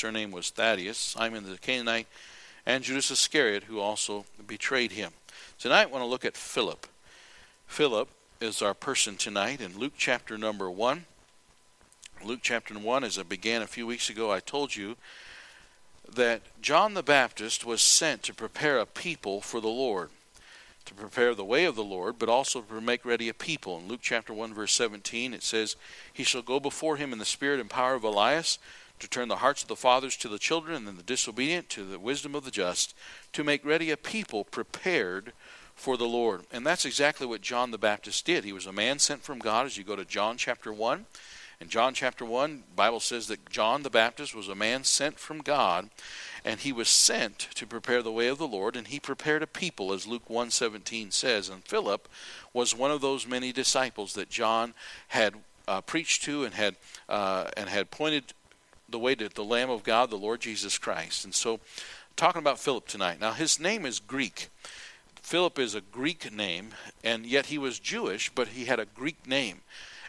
Her name was Thaddeus, Simon the Canaanite, and Judas Iscariot, who also betrayed him. Tonight, I want to look at Philip. Philip is our person tonight in Luke chapter number 1. Luke chapter 1, as I began a few weeks ago, I told you that John the Baptist was sent to prepare a people for the Lord, to prepare the way of the Lord, but also to make ready a people. In Luke chapter 1, verse 17, it says, He shall go before him in the spirit and power of Elias, to turn the hearts of the fathers to the children, and the disobedient to the wisdom of the just, to make ready a people prepared for the Lord. And that's exactly what John the Baptist did. He was a man sent from God, as you go to John chapter 1. In John chapter 1, Bible says that John the Baptist was a man sent from God, and he was sent to prepare the way of the Lord, and he prepared a people, as Luke 1.17 says. And Philip was one of those many disciples that John had uh, preached to and had, uh, and had pointed the way to the Lamb of God, the Lord Jesus Christ. And so, talking about Philip tonight. Now, his name is Greek. Philip is a Greek name, and yet he was Jewish, but he had a Greek name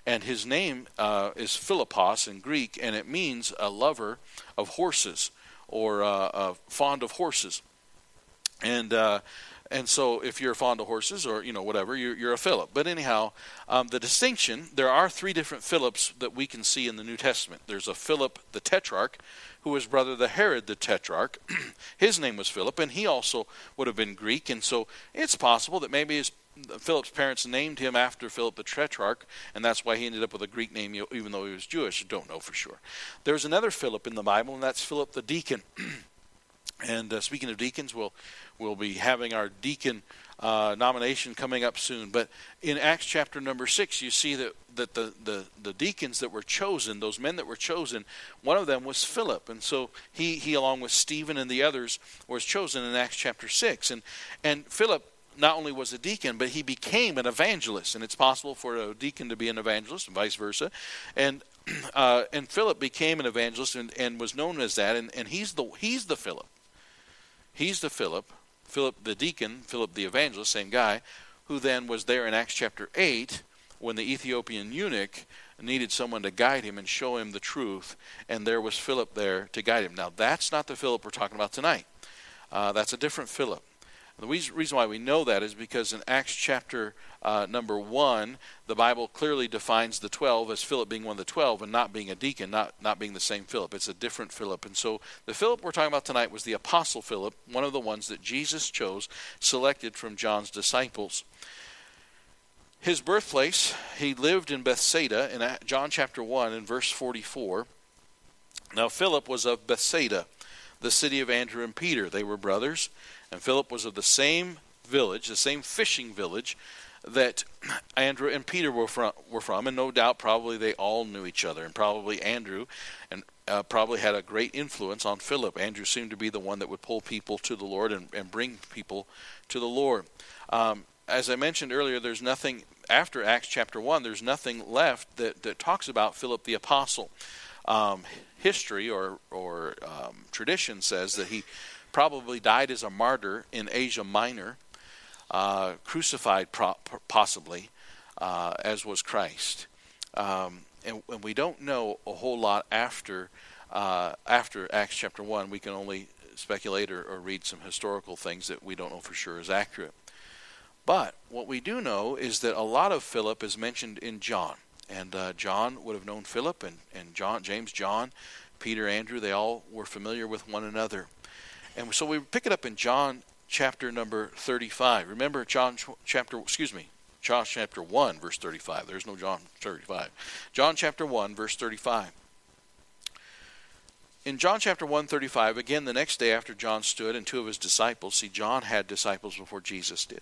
and his name uh, is Philippos in Greek, and it means a lover of horses or uh, fond of horses. And uh, and so, if you're fond of horses or you know whatever, you're, you're a Philip. But anyhow, um, the distinction there are three different Philips that we can see in the New Testament. There's a Philip the Tetrarch, who was brother to Herod the Tetrarch. his name was Philip, and he also would have been Greek. And so, it's possible that maybe his Philip's parents named him after Philip the Tetrarch, and that's why he ended up with a Greek name, even though he was Jewish. Don't know for sure. There's another Philip in the Bible, and that's Philip the deacon. and uh, speaking of deacons, we'll we'll be having our deacon uh, nomination coming up soon. But in Acts chapter number six, you see that that the, the the deacons that were chosen, those men that were chosen, one of them was Philip, and so he he along with Stephen and the others was chosen in Acts chapter six, and and Philip not only was a deacon, but he became an evangelist. And it's possible for a deacon to be an evangelist and vice versa. And uh, and Philip became an evangelist and, and was known as that. And, and he's the he's the Philip. He's the Philip, Philip the deacon, Philip the evangelist, same guy, who then was there in Acts chapter eight when the Ethiopian eunuch needed someone to guide him and show him the truth, and there was Philip there to guide him. Now that's not the Philip we're talking about tonight. Uh, that's a different Philip. The reason why we know that is because in Acts chapter uh, number 1, the Bible clearly defines the 12 as Philip being one of the 12 and not being a deacon, not, not being the same Philip. It's a different Philip. And so the Philip we're talking about tonight was the Apostle Philip, one of the ones that Jesus chose, selected from John's disciples. His birthplace, he lived in Bethsaida in John chapter 1 in verse 44. Now, Philip was of Bethsaida, the city of Andrew and Peter. They were brothers. And Philip was of the same village, the same fishing village that Andrew and Peter were from, were from, and no doubt probably they all knew each other, and probably Andrew and uh, probably had a great influence on Philip. Andrew seemed to be the one that would pull people to the Lord and, and bring people to the Lord. Um, as I mentioned earlier, there's nothing after Acts chapter one. There's nothing left that, that talks about Philip the apostle. Um, history or or um, tradition says that he probably died as a martyr in Asia Minor, uh, crucified pro- possibly, uh, as was Christ. Um, and, and, we don't know a whole lot after uh, after Acts chapter one. We can only speculate or, or read some historical things that we don't know for sure is accurate. But what we do know is that a lot of Philip is mentioned in John, and uh, John would have known Philip, and, and John, James, John, Peter, Andrew. They all were familiar with one another. And so we pick it up in John chapter number 35. Remember John chapter, excuse me, John chapter 1, verse 35. There's no John 35. John chapter 1, verse 35. In John chapter 1, 35, again, the next day after John stood and two of his disciples, see, John had disciples before Jesus did.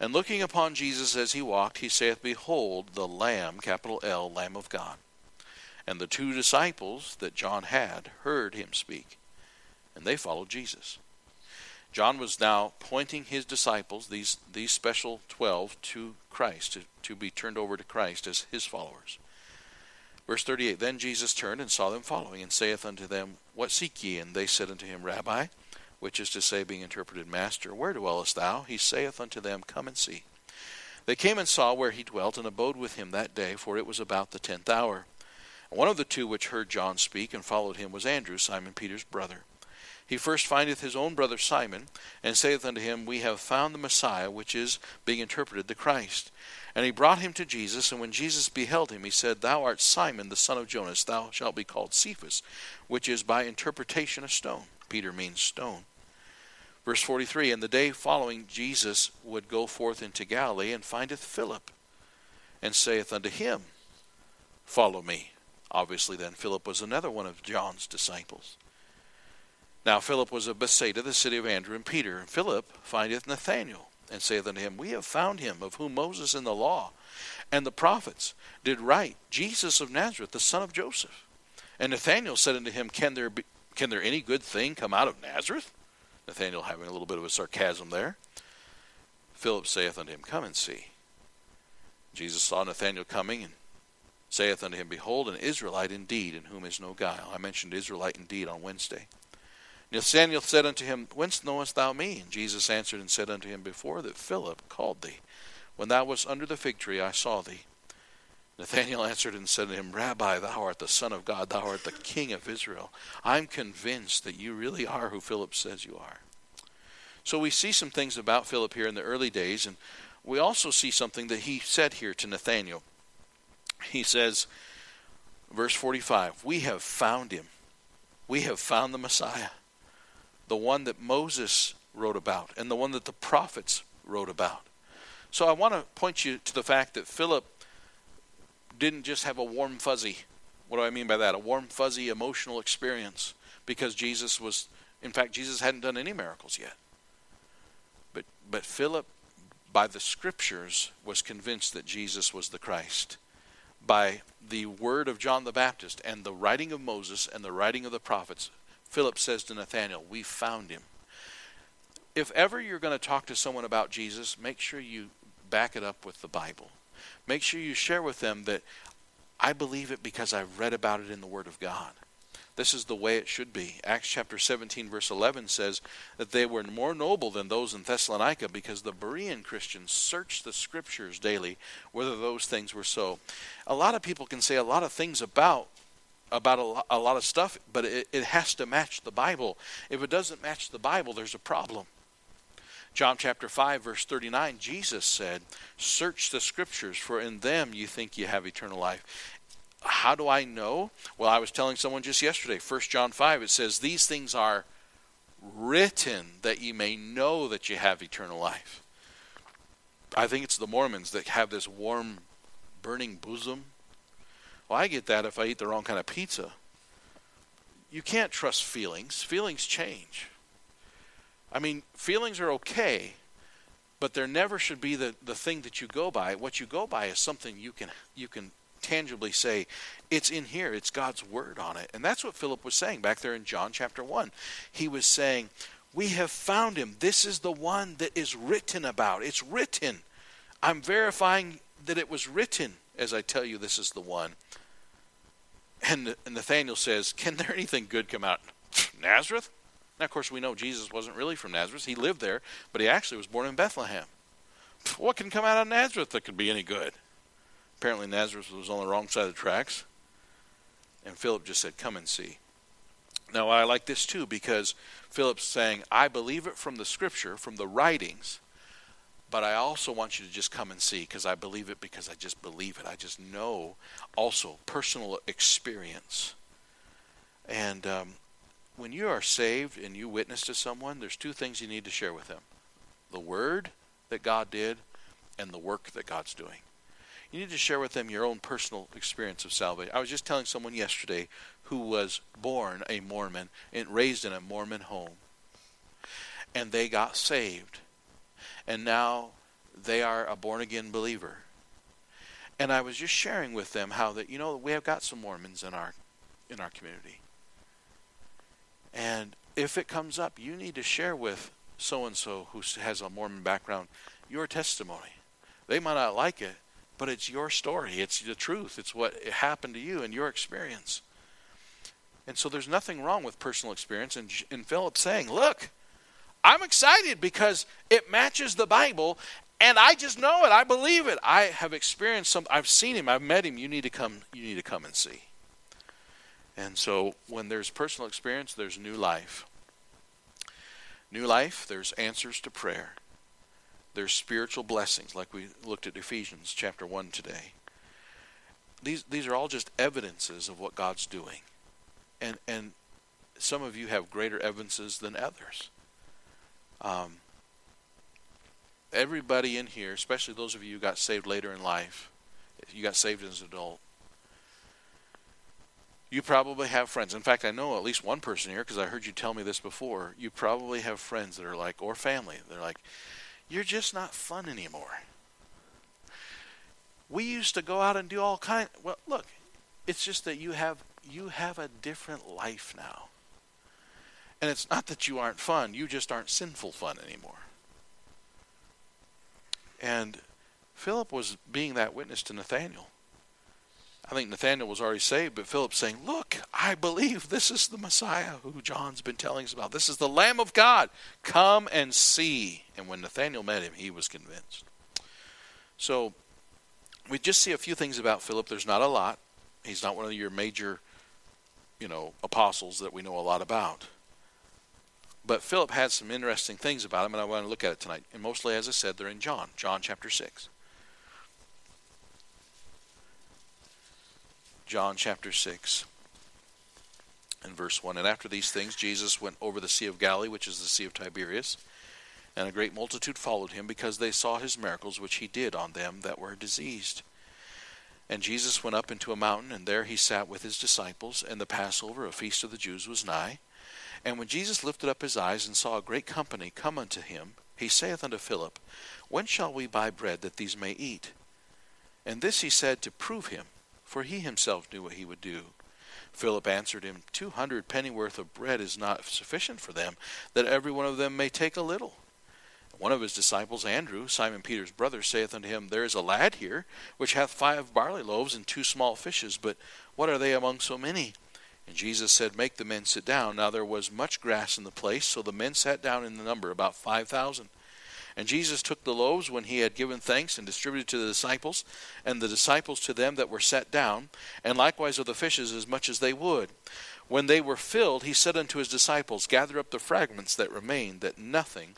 And looking upon Jesus as he walked, he saith, Behold, the Lamb, capital L, Lamb of God. And the two disciples that John had heard him speak and they followed Jesus. John was now pointing his disciples, these, these special 12, to Christ, to, to be turned over to Christ as his followers. Verse 38 Then Jesus turned and saw them following, and saith unto them, What seek ye? And they said unto him, Rabbi, which is to say, being interpreted, Master, where dwellest thou? He saith unto them, Come and see. They came and saw where he dwelt, and abode with him that day, for it was about the tenth hour. One of the two which heard John speak and followed him was Andrew, Simon Peter's brother. He first findeth his own brother Simon, and saith unto him, We have found the Messiah, which is, being interpreted, the Christ. And he brought him to Jesus, and when Jesus beheld him, he said, Thou art Simon, the son of Jonas, thou shalt be called Cephas, which is by interpretation a stone. Peter means stone. Verse 43 And the day following, Jesus would go forth into Galilee, and findeth Philip, and saith unto him, Follow me. Obviously, then, Philip was another one of John's disciples. Now Philip was of Bethsaida, the city of Andrew and Peter. And Philip findeth Nathanael, and saith unto him, We have found him, of whom Moses in the law and the prophets did write, Jesus of Nazareth, the son of Joseph. And Nathanael said unto him, Can there be, can there any good thing come out of Nazareth? Nathanael having a little bit of a sarcasm there. Philip saith unto him, Come and see. Jesus saw Nathanael coming and saith unto him, Behold, an Israelite indeed, in whom is no guile. I mentioned Israelite indeed on Wednesday. Nathanael said unto him, Whence knowest thou me? And Jesus answered and said unto him, Before that Philip called thee, when thou wast under the fig tree, I saw thee. Nathanael answered and said to him, Rabbi, thou art the Son of God, thou art the King of Israel. I'm convinced that you really are who Philip says you are. So we see some things about Philip here in the early days, and we also see something that he said here to Nathanael. He says, verse 45, We have found him. We have found the Messiah the one that Moses wrote about and the one that the prophets wrote about. So I want to point you to the fact that Philip didn't just have a warm fuzzy. What do I mean by that? A warm fuzzy emotional experience because Jesus was in fact Jesus hadn't done any miracles yet. But but Philip by the scriptures was convinced that Jesus was the Christ. By the word of John the Baptist and the writing of Moses and the writing of the prophets, Philip says to Nathanael, We found him. If ever you're going to talk to someone about Jesus, make sure you back it up with the Bible. Make sure you share with them that I believe it because I've read about it in the Word of God. This is the way it should be. Acts chapter 17, verse 11 says that they were more noble than those in Thessalonica because the Berean Christians searched the scriptures daily whether those things were so. A lot of people can say a lot of things about about a lot, a lot of stuff, but it, it has to match the Bible. If it doesn't match the Bible, there's a problem. John chapter 5, verse 39, Jesus said, Search the scriptures, for in them you think you have eternal life. How do I know? Well, I was telling someone just yesterday, 1 John 5, it says, These things are written that you may know that you have eternal life. I think it's the Mormons that have this warm, burning bosom well, I get that if I eat the wrong kind of pizza. You can't trust feelings. Feelings change. I mean, feelings are okay, but there never should be the, the thing that you go by. What you go by is something you can you can tangibly say, it's in here, it's God's word on it. And that's what Philip was saying back there in John chapter 1. He was saying, We have found him. This is the one that is written about. It's written. I'm verifying that it was written as I tell you this is the one. And Nathanael says, Can there anything good come out? Nazareth? Now, of course, we know Jesus wasn't really from Nazareth. He lived there, but he actually was born in Bethlehem. What can come out of Nazareth that could be any good? Apparently, Nazareth was on the wrong side of the tracks. And Philip just said, Come and see. Now, I like this too because Philip's saying, I believe it from the scripture, from the writings, but I also want you to just come and see because I believe it because I just believe it. I just know also personal experience. And um, when you are saved and you witness to someone, there's two things you need to share with them the word that God did and the work that God's doing. You need to share with them your own personal experience of salvation. I was just telling someone yesterday who was born a Mormon and raised in a Mormon home, and they got saved and now they are a born again believer. And I was just sharing with them how that you know we have got some Mormons in our in our community. And if it comes up, you need to share with so and so who has a Mormon background your testimony. They might not like it, but it's your story. It's the truth. It's what happened to you and your experience. And so there's nothing wrong with personal experience. And, and Philip saying, look, I'm excited because it matches the Bible and I just know it. I believe it. I have experienced some I've seen him. I've met him. You need to come you need to come and see. And so when there's personal experience, there's new life. New life, there's answers to prayer. There's spiritual blessings, like we looked at Ephesians chapter 1 today. These, these are all just evidences of what God's doing. And, and some of you have greater evidences than others. Um, everybody in here, especially those of you who got saved later in life, you got saved as an adult, you probably have friends. In fact, I know at least one person here because I heard you tell me this before. You probably have friends that are like, or family, they're like, you're just not fun anymore. We used to go out and do all kind. Well, look, it's just that you have you have a different life now. And it's not that you aren't fun, you just aren't sinful fun anymore. And Philip was being that witness to Nathanael. I think Nathanael was already saved, but Philip saying, Look, I believe this is the Messiah who John's been telling us about. This is the Lamb of God. Come and see. And when Nathanael met him, he was convinced. So we just see a few things about Philip. There's not a lot. He's not one of your major, you know, apostles that we know a lot about. But Philip had some interesting things about him, and I want to look at it tonight. And mostly, as I said, they're in John, John chapter 6. John chapter 6 and verse 1. And after these things, Jesus went over the Sea of Galilee, which is the Sea of Tiberias. And a great multitude followed him, because they saw his miracles which he did on them that were diseased. And Jesus went up into a mountain, and there he sat with his disciples, and the Passover, a feast of the Jews, was nigh. And when Jesus lifted up his eyes and saw a great company come unto him, he saith unto Philip, When shall we buy bread that these may eat? And this he said to prove him for he himself knew what he would do. Philip answered him, Two hundred pennyworth of bread is not sufficient for them, that every one of them may take a little. One of his disciples, Andrew, Simon Peter's brother, saith unto him, There is a lad here, which hath five barley loaves and two small fishes, but what are they among so many? And Jesus said, Make the men sit down. Now there was much grass in the place, so the men sat down in the number, about five thousand. And Jesus took the loaves when he had given thanks and distributed to the disciples, and the disciples to them that were set down, and likewise of the fishes as much as they would. When they were filled, he said unto his disciples, Gather up the fragments that remain, that nothing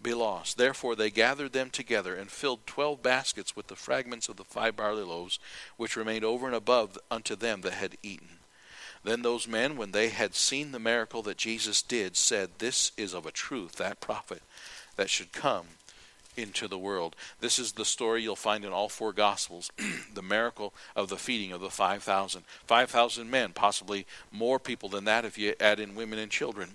be lost. Therefore they gathered them together, and filled twelve baskets with the fragments of the five barley loaves, which remained over and above unto them that had eaten. Then those men, when they had seen the miracle that Jesus did, said, This is of a truth that prophet that should come into the world. This is the story you'll find in all four Gospels the miracle of the feeding of the 5,000. 5,000 men, possibly more people than that if you add in women and children.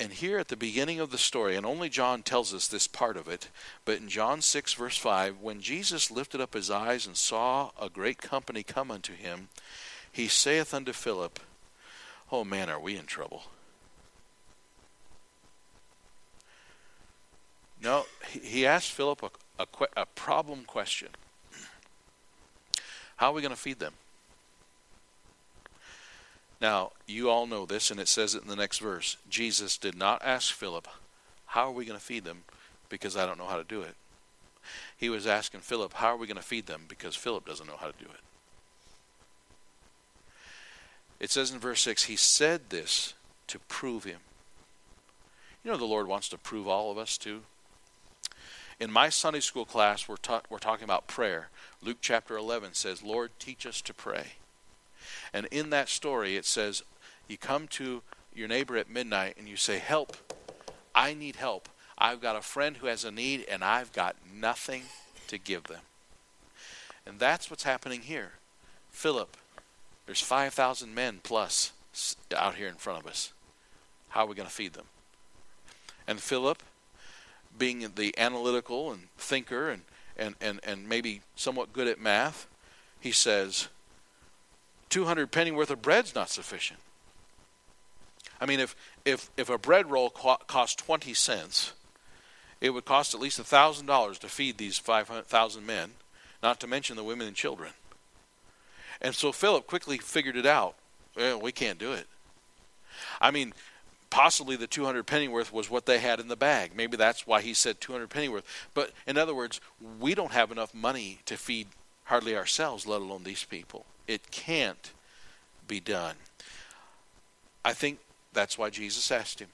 And here at the beginning of the story, and only John tells us this part of it, but in John 6, verse 5, when Jesus lifted up his eyes and saw a great company come unto him, he saith unto Philip, Oh man, are we in trouble? No, he asked Philip a, a, a problem question. How are we going to feed them? Now, you all know this, and it says it in the next verse. Jesus did not ask Philip, How are we going to feed them? Because I don't know how to do it. He was asking Philip, How are we going to feed them? Because Philip doesn't know how to do it. It says in verse 6, He said this to prove him. You know, the Lord wants to prove all of us too. In my Sunday school class, we're, we're talking about prayer. Luke chapter 11 says, Lord, teach us to pray. And in that story, it says, you come to your neighbor at midnight and you say, Help, I need help. I've got a friend who has a need and I've got nothing to give them. And that's what's happening here. Philip, there's 5,000 men plus out here in front of us. How are we going to feed them? And Philip being the analytical and thinker and, and, and, and maybe somewhat good at math, he says, 200 penny worth of bread's not sufficient. I mean, if, if, if a bread roll co- cost 20 cents, it would cost at least $1,000 to feed these 5,000 men, not to mention the women and children. And so Philip quickly figured it out. We can't do it. I mean, possibly the 200 pennyworth was what they had in the bag. Maybe that's why he said 200 pennyworth. But in other words, we don't have enough money to feed hardly ourselves, let alone these people. It can't be done. I think that's why Jesus asked him.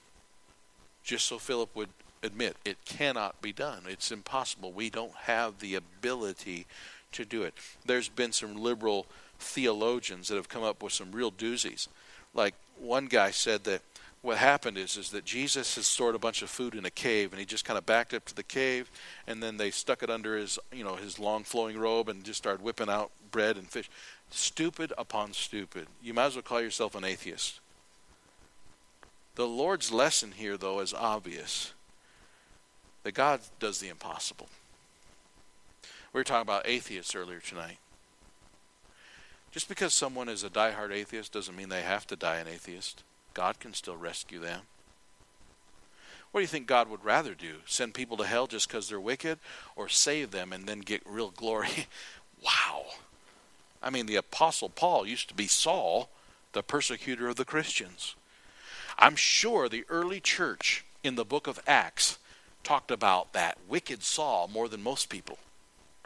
Just so Philip would admit it cannot be done. It's impossible. We don't have the ability to do it. There's been some liberal theologians that have come up with some real doozies. Like one guy said that what happened is is that Jesus has stored a bunch of food in a cave and he just kind of backed up to the cave and then they stuck it under his you know his long flowing robe and just started whipping out bread and fish. Stupid upon stupid. You might as well call yourself an atheist. The Lord's lesson here though is obvious. That God does the impossible. We were talking about atheists earlier tonight. Just because someone is a die-hard atheist doesn't mean they have to die an atheist. God can still rescue them. What do you think God would rather do? Send people to hell just because they're wicked or save them and then get real glory? wow. I mean, the Apostle Paul used to be Saul, the persecutor of the Christians. I'm sure the early church in the book of Acts talked about that wicked Saul more than most people.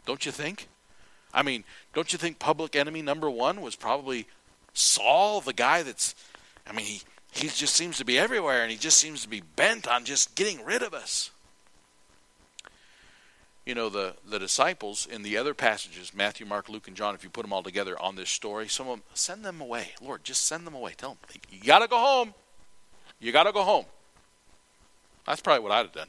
Don't you think? I mean, don't you think public enemy number one was probably Saul, the guy that's, I mean, he, he just seems to be everywhere and he just seems to be bent on just getting rid of us. You know, the, the disciples in the other passages, Matthew, Mark, Luke, and John, if you put them all together on this story, some of them, send them away. Lord, just send them away. Tell them, you got to go home. You got to go home. That's probably what I'd have done.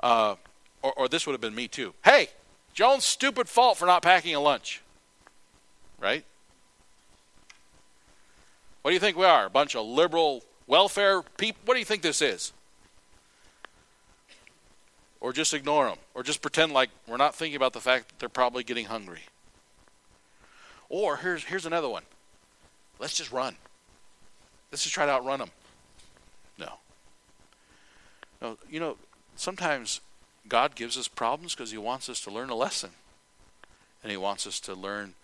Uh, or, or this would have been me too. Hey, Joan's stupid fault for not packing a lunch. Right? What do you think we are? A bunch of liberal welfare people? What do you think this is? Or just ignore them. Or just pretend like we're not thinking about the fact that they're probably getting hungry. Or here's, here's another one. Let's just run. Let's just try to outrun them. No. No, you know, sometimes God gives us problems because He wants us to learn a lesson. And He wants us to learn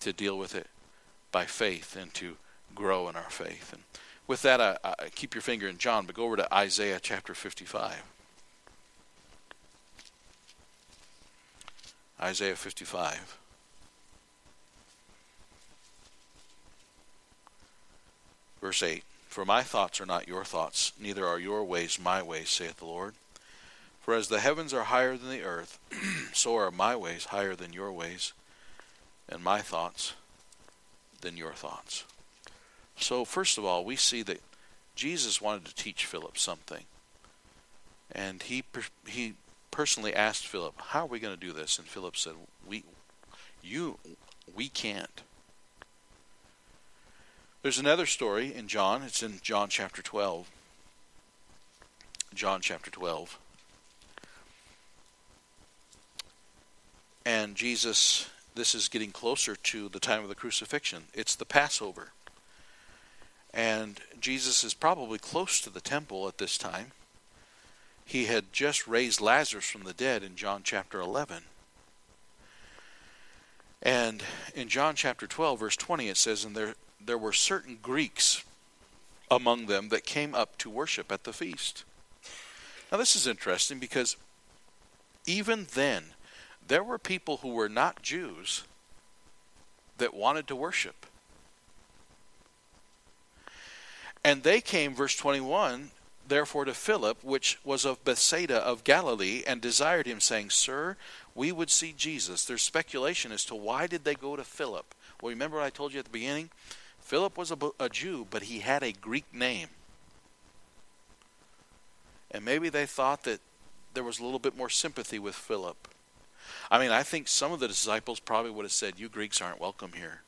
to deal with it by faith and to grow in our faith. And with that, I, keep your finger in John, but go over to Isaiah chapter 55. Isaiah 55. Verse 8 For my thoughts are not your thoughts, neither are your ways my ways, saith the Lord. For as the heavens are higher than the earth, so are my ways higher than your ways, and my thoughts than your thoughts. So, first of all, we see that Jesus wanted to teach Philip something. And he, he personally asked Philip, How are we going to do this? And Philip said, We, you, we can't. There's another story in John. It's in John chapter 12. John chapter 12. And Jesus, this is getting closer to the time of the crucifixion. It's the Passover. And Jesus is probably close to the temple at this time. He had just raised Lazarus from the dead in John chapter 11. And in John chapter 12, verse 20, it says, And there, there were certain Greeks among them that came up to worship at the feast. Now, this is interesting because even then, there were people who were not Jews that wanted to worship. And they came, verse 21, therefore to Philip, which was of Bethsaida of Galilee, and desired him, saying, Sir, we would see Jesus. There's speculation as to why did they go to Philip. Well, remember what I told you at the beginning? Philip was a, a Jew, but he had a Greek name. And maybe they thought that there was a little bit more sympathy with Philip. I mean, I think some of the disciples probably would have said, You Greeks aren't welcome here.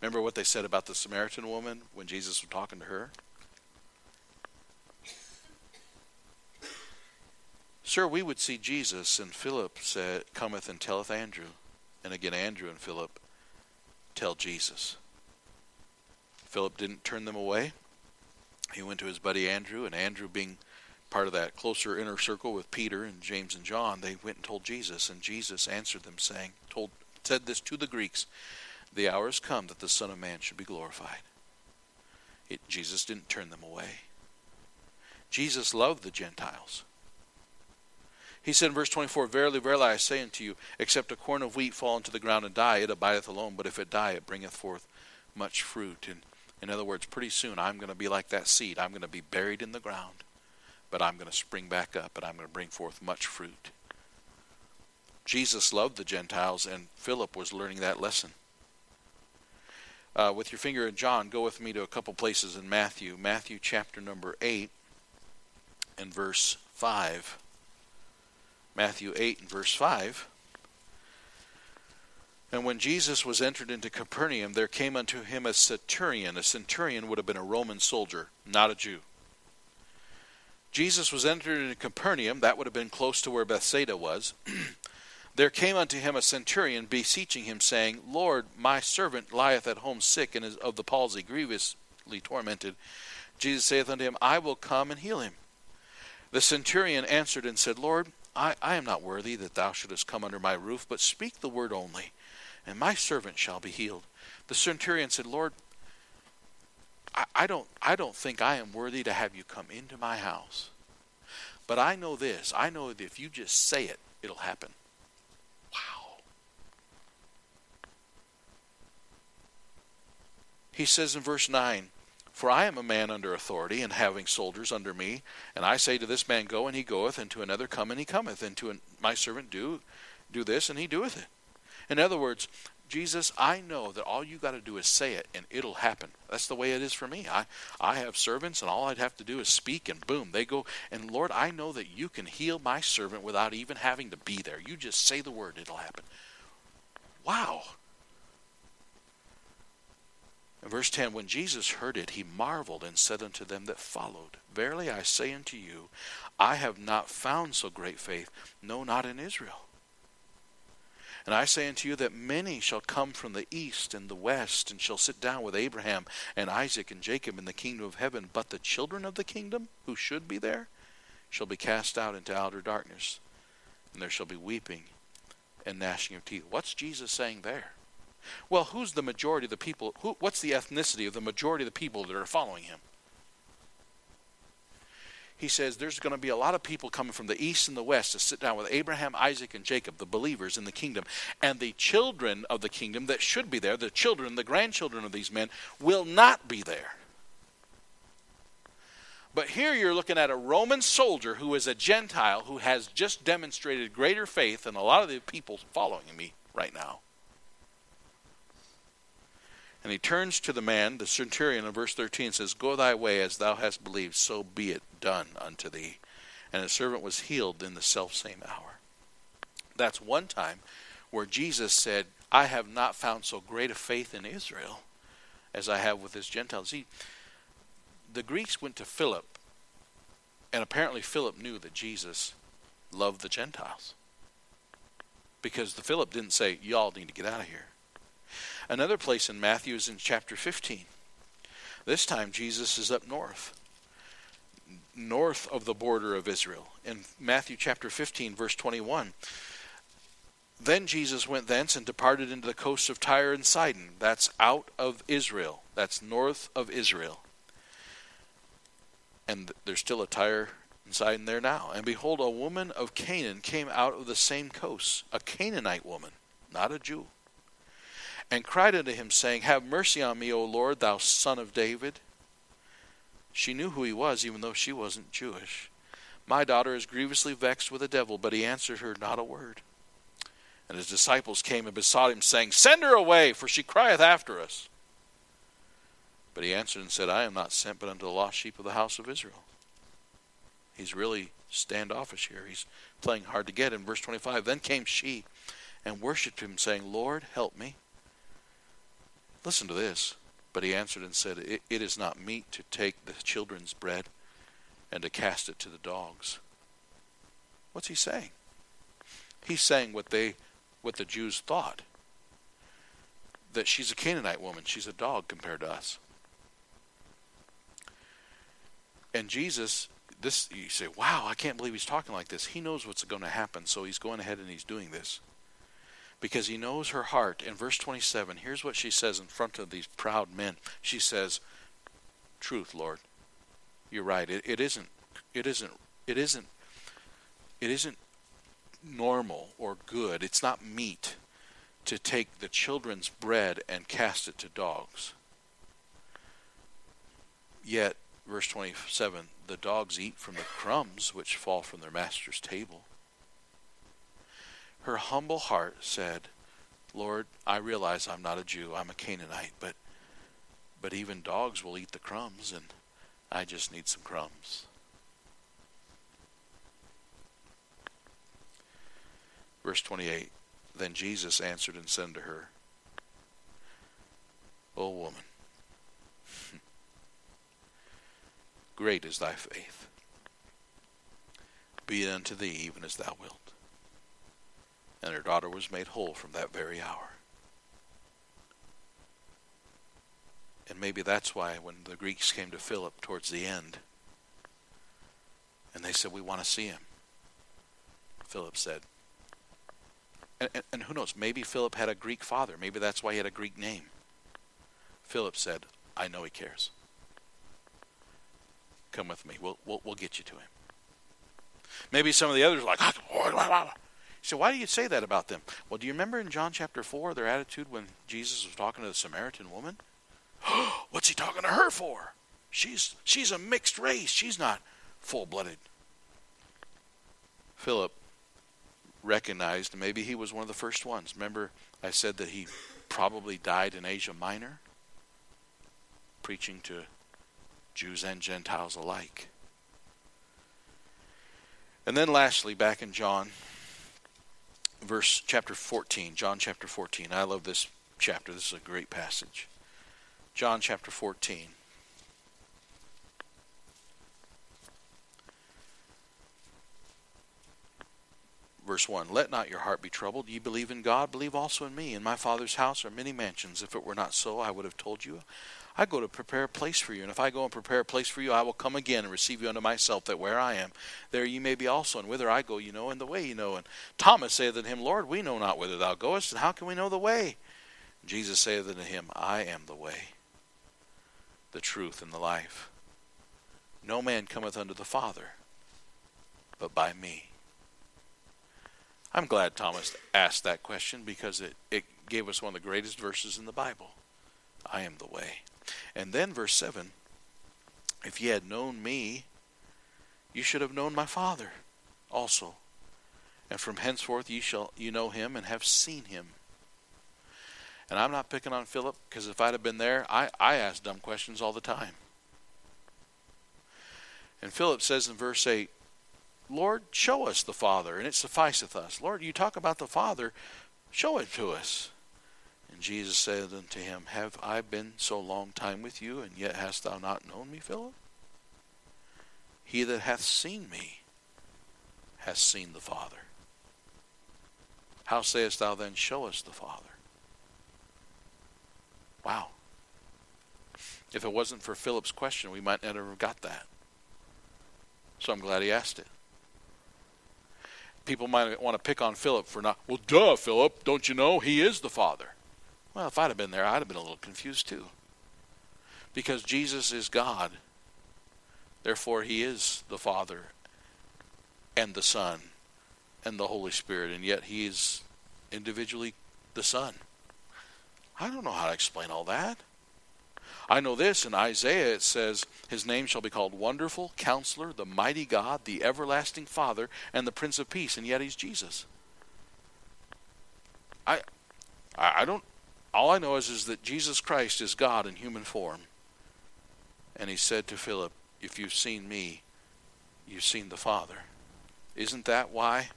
Remember what they said about the Samaritan woman when Jesus was talking to her? Sir, we would see Jesus, and Philip said, cometh and telleth Andrew. And again, Andrew and Philip tell Jesus. Philip didn't turn them away. He went to his buddy Andrew, and Andrew, being part of that closer inner circle with Peter and James and John, they went and told Jesus, and Jesus answered them, saying, told said this to the Greeks, the hour has come that the Son of Man should be glorified. It, Jesus didn't turn them away. Jesus loved the Gentiles. He said in verse 24, Verily, verily, I say unto you, except a corn of wheat fall into the ground and die, it abideth alone, but if it die, it bringeth forth much fruit. And in other words, pretty soon I'm going to be like that seed. I'm going to be buried in the ground, but I'm going to spring back up and I'm going to bring forth much fruit. Jesus loved the Gentiles, and Philip was learning that lesson. Uh, with your finger in John, go with me to a couple places in Matthew. Matthew chapter number 8 and verse 5. Matthew 8 and verse 5. And when Jesus was entered into Capernaum, there came unto him a centurion. A centurion would have been a Roman soldier, not a Jew. Jesus was entered into Capernaum, that would have been close to where Bethsaida was. there came unto him a centurion, beseeching him, saying, Lord, my servant lieth at home sick and is of the palsy, grievously tormented. Jesus saith unto him, I will come and heal him. The centurion answered and said, Lord, I, I am not worthy that thou shouldest come under my roof, but speak the word only and my servant shall be healed. The centurion said, Lord, I, I, don't I don't think I am worthy to have you come into my house. But I know this. I know that if you just say it, it'll happen. Wow. He says in verse 9, For I am a man under authority, and having soldiers under me, and I say to this man, Go, and he goeth, and to another, Come, and he cometh, and to an, my servant, Do, do this, and he doeth it. In other words, Jesus, I know that all you got to do is say it and it'll happen. That's the way it is for me. I, I have servants and all I'd have to do is speak and boom, they go. And Lord, I know that you can heal my servant without even having to be there. You just say the word, it'll happen. Wow. In verse 10, when Jesus heard it, he marveled and said unto them that followed, Verily I say unto you, I have not found so great faith, no, not in Israel. And I say unto you that many shall come from the east and the west, and shall sit down with Abraham and Isaac and Jacob in the kingdom of heaven. But the children of the kingdom, who should be there, shall be cast out into outer darkness, and there shall be weeping and gnashing of teeth. What's Jesus saying there? Well, who's the majority of the people? Who, what's the ethnicity of the majority of the people that are following him? He says there's going to be a lot of people coming from the east and the west to sit down with Abraham, Isaac, and Jacob, the believers in the kingdom. And the children of the kingdom that should be there, the children, the grandchildren of these men, will not be there. But here you're looking at a Roman soldier who is a Gentile who has just demonstrated greater faith than a lot of the people following me right now. And he turns to the man, the centurion, in verse 13 and says, Go thy way as thou hast believed, so be it done unto thee. And the servant was healed in the selfsame hour. That's one time where Jesus said, I have not found so great a faith in Israel as I have with this Gentile. See, the Greeks went to Philip, and apparently Philip knew that Jesus loved the Gentiles. Because the Philip didn't say, Y'all need to get out of here. Another place in Matthew is in chapter 15. This time Jesus is up north, north of the border of Israel. In Matthew chapter 15, verse 21. Then Jesus went thence and departed into the coasts of Tyre and Sidon. That's out of Israel. That's north of Israel. And there's still a Tyre and Sidon there now. And behold, a woman of Canaan came out of the same coasts, a Canaanite woman, not a Jew and cried unto him, saying, Have mercy on me, O Lord, thou son of David. She knew who he was, even though she wasn't Jewish. My daughter is grievously vexed with a devil, but he answered her not a word. And his disciples came and besought him, saying, Send her away, for she crieth after us. But he answered and said, I am not sent but unto the lost sheep of the house of Israel. He's really standoffish here. He's playing hard to get. In verse 25, then came she and worshipped him, saying, Lord, help me. Listen to this. But he answered and said, it, it is not meet to take the children's bread and to cast it to the dogs. What's he saying? He's saying what they what the Jews thought. That she's a Canaanite woman, she's a dog compared to us. And Jesus, this you say, wow, I can't believe he's talking like this. He knows what's going to happen, so he's going ahead and he's doing this because he knows her heart. In verse 27, here's what she says in front of these proud men. She says, "Truth, Lord. You're right. It, it isn't it isn't it isn't it isn't normal or good. It's not meat to take the children's bread and cast it to dogs. Yet, verse 27 the dogs eat from the crumbs which fall from their master's table. Her humble heart said, Lord, I realize I'm not a Jew, I'm a Canaanite, but but even dogs will eat the crumbs and I just need some crumbs. Verse 28 Then Jesus answered and said to her, O woman, great is thy faith. Be it unto thee even as thou wilt. And her daughter was made whole from that very hour. And maybe that's why when the Greeks came to Philip towards the end, and they said, We want to see him, Philip said, and, and, and who knows, maybe Philip had a Greek father. Maybe that's why he had a Greek name. Philip said, I know he cares. Come with me. We'll, we'll, we'll get you to him. Maybe some of the others are like, ah, so why do you say that about them? Well, do you remember in John chapter 4 their attitude when Jesus was talking to the Samaritan woman? What's he talking to her for? She's she's a mixed race. She's not full-blooded. Philip recognized maybe he was one of the first ones. Remember I said that he probably died in Asia Minor preaching to Jews and Gentiles alike. And then lastly back in John verse chapter 14, John chapter 14. I love this chapter. This is a great passage. John chapter 14. Verse 1 Let not your heart be troubled. Ye believe in God, believe also in me. In my Father's house are many mansions. If it were not so, I would have told you. I go to prepare a place for you. And if I go and prepare a place for you, I will come again and receive you unto myself, that where I am, there ye may be also. And whither I go, you know, and the way you know. And Thomas saith unto him, Lord, we know not whither thou goest, and how can we know the way? Jesus saith unto him, I am the way, the truth, and the life. No man cometh unto the Father, but by me. I'm glad Thomas asked that question because it, it gave us one of the greatest verses in the Bible. I am the way. And then verse 7 If ye had known me, you should have known my Father also. And from henceforth ye shall you know him and have seen him. And I'm not picking on Philip because if I'd have been there, I, I ask dumb questions all the time. And Philip says in verse 8, Lord, show us the Father, and it sufficeth us. Lord, you talk about the Father, show it to us. And Jesus said unto him, Have I been so long time with you, and yet hast thou not known me, Philip? He that hath seen me hath seen the Father. How sayest thou then, Show us the Father? Wow. If it wasn't for Philip's question, we might never have got that. So I'm glad he asked it. People might want to pick on Philip for not, well, duh, Philip, don't you know he is the Father? Well, if I'd have been there, I'd have been a little confused too. Because Jesus is God. Therefore, He is the Father and the Son and the Holy Spirit, and yet He is individually the Son. I don't know how to explain all that. I know this in Isaiah it says, His name shall be called Wonderful, Counselor, the Mighty God, the Everlasting Father, and the Prince of Peace, and yet He's Jesus. I I don't all I know is, is that Jesus Christ is God in human form. And he said to Philip, If you've seen me, you've seen the Father. Isn't that why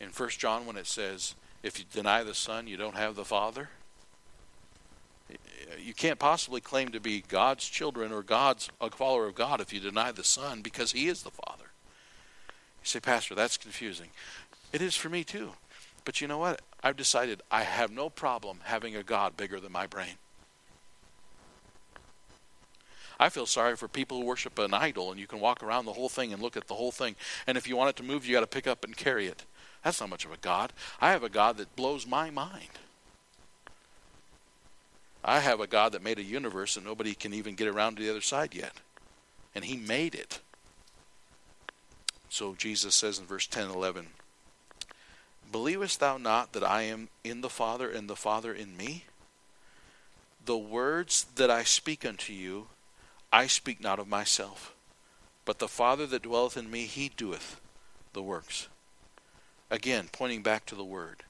in 1 John when it says, If you deny the Son, you don't have the Father? You can't possibly claim to be God's children or God's a follower of God if you deny the Son because he is the Father. You say, Pastor, that's confusing. It is for me too. But you know what? I've decided I have no problem having a God bigger than my brain. I feel sorry for people who worship an idol and you can walk around the whole thing and look at the whole thing. And if you want it to move, you got to pick up and carry it. That's not much of a God. I have a God that blows my mind. I have a God that made a universe and nobody can even get around to the other side yet. And He made it. So Jesus says in verse 10 11, Believest thou not that I am in the Father, and the Father in me? The words that I speak unto you, I speak not of myself, but the Father that dwelleth in me, he doeth the works. Again, pointing back to the Word.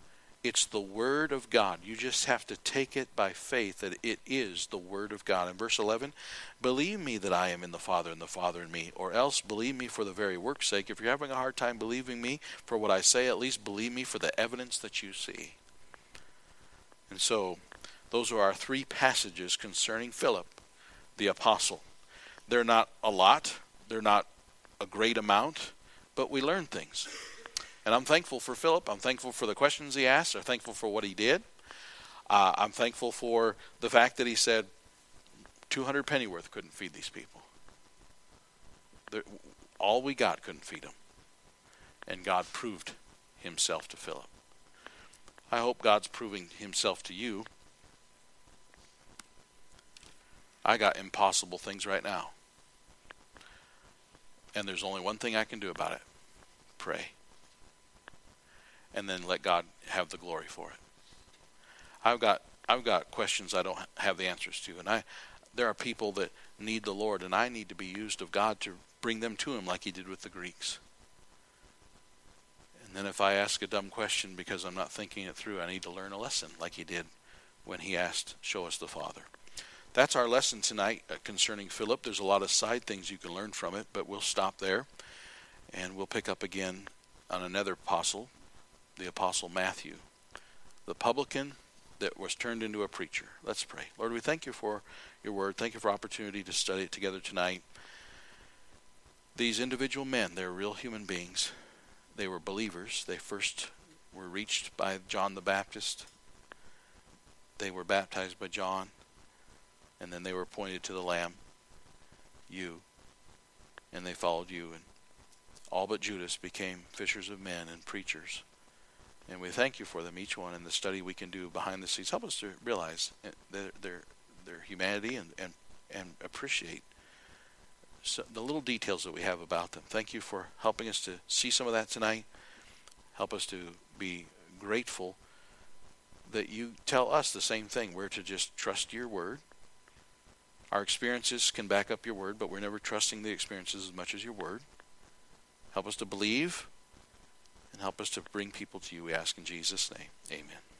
It's the Word of God. You just have to take it by faith that it is the Word of God. In verse 11, believe me that I am in the Father and the Father in me, or else believe me for the very work's sake. If you're having a hard time believing me for what I say, at least believe me for the evidence that you see. And so, those are our three passages concerning Philip, the apostle. They're not a lot, they're not a great amount, but we learn things. And I'm thankful for Philip. I'm thankful for the questions he asked. I'm thankful for what he did. Uh, I'm thankful for the fact that he said 200 pennyworth couldn't feed these people. All we got couldn't feed them. And God proved himself to Philip. I hope God's proving himself to you. I got impossible things right now. And there's only one thing I can do about it pray and then let God have the glory for it. I've got I've got questions I don't have the answers to, and I there are people that need the Lord, and I need to be used of God to bring them to Him, like He did with the Greeks. And then if I ask a dumb question because I'm not thinking it through, I need to learn a lesson, like He did when He asked, "Show us the Father." That's our lesson tonight uh, concerning Philip. There's a lot of side things you can learn from it, but we'll stop there, and we'll pick up again on another apostle, the Apostle Matthew, the publican that was turned into a preacher. Let's pray. Lord, we thank you for your word. Thank you for opportunity to study it together tonight. These individual men, they're real human beings. They were believers. They first were reached by John the Baptist. They were baptized by John. And then they were pointed to the Lamb, you. And they followed you. And all but Judas became fishers of men and preachers. And we thank you for them, each one, in the study we can do behind the scenes. Help us to realize their their, their humanity and, and, and appreciate so the little details that we have about them. Thank you for helping us to see some of that tonight. Help us to be grateful that you tell us the same thing. We're to just trust your word. Our experiences can back up your word, but we're never trusting the experiences as much as your word. Help us to believe and help us to bring people to you, we ask in Jesus' name. Amen.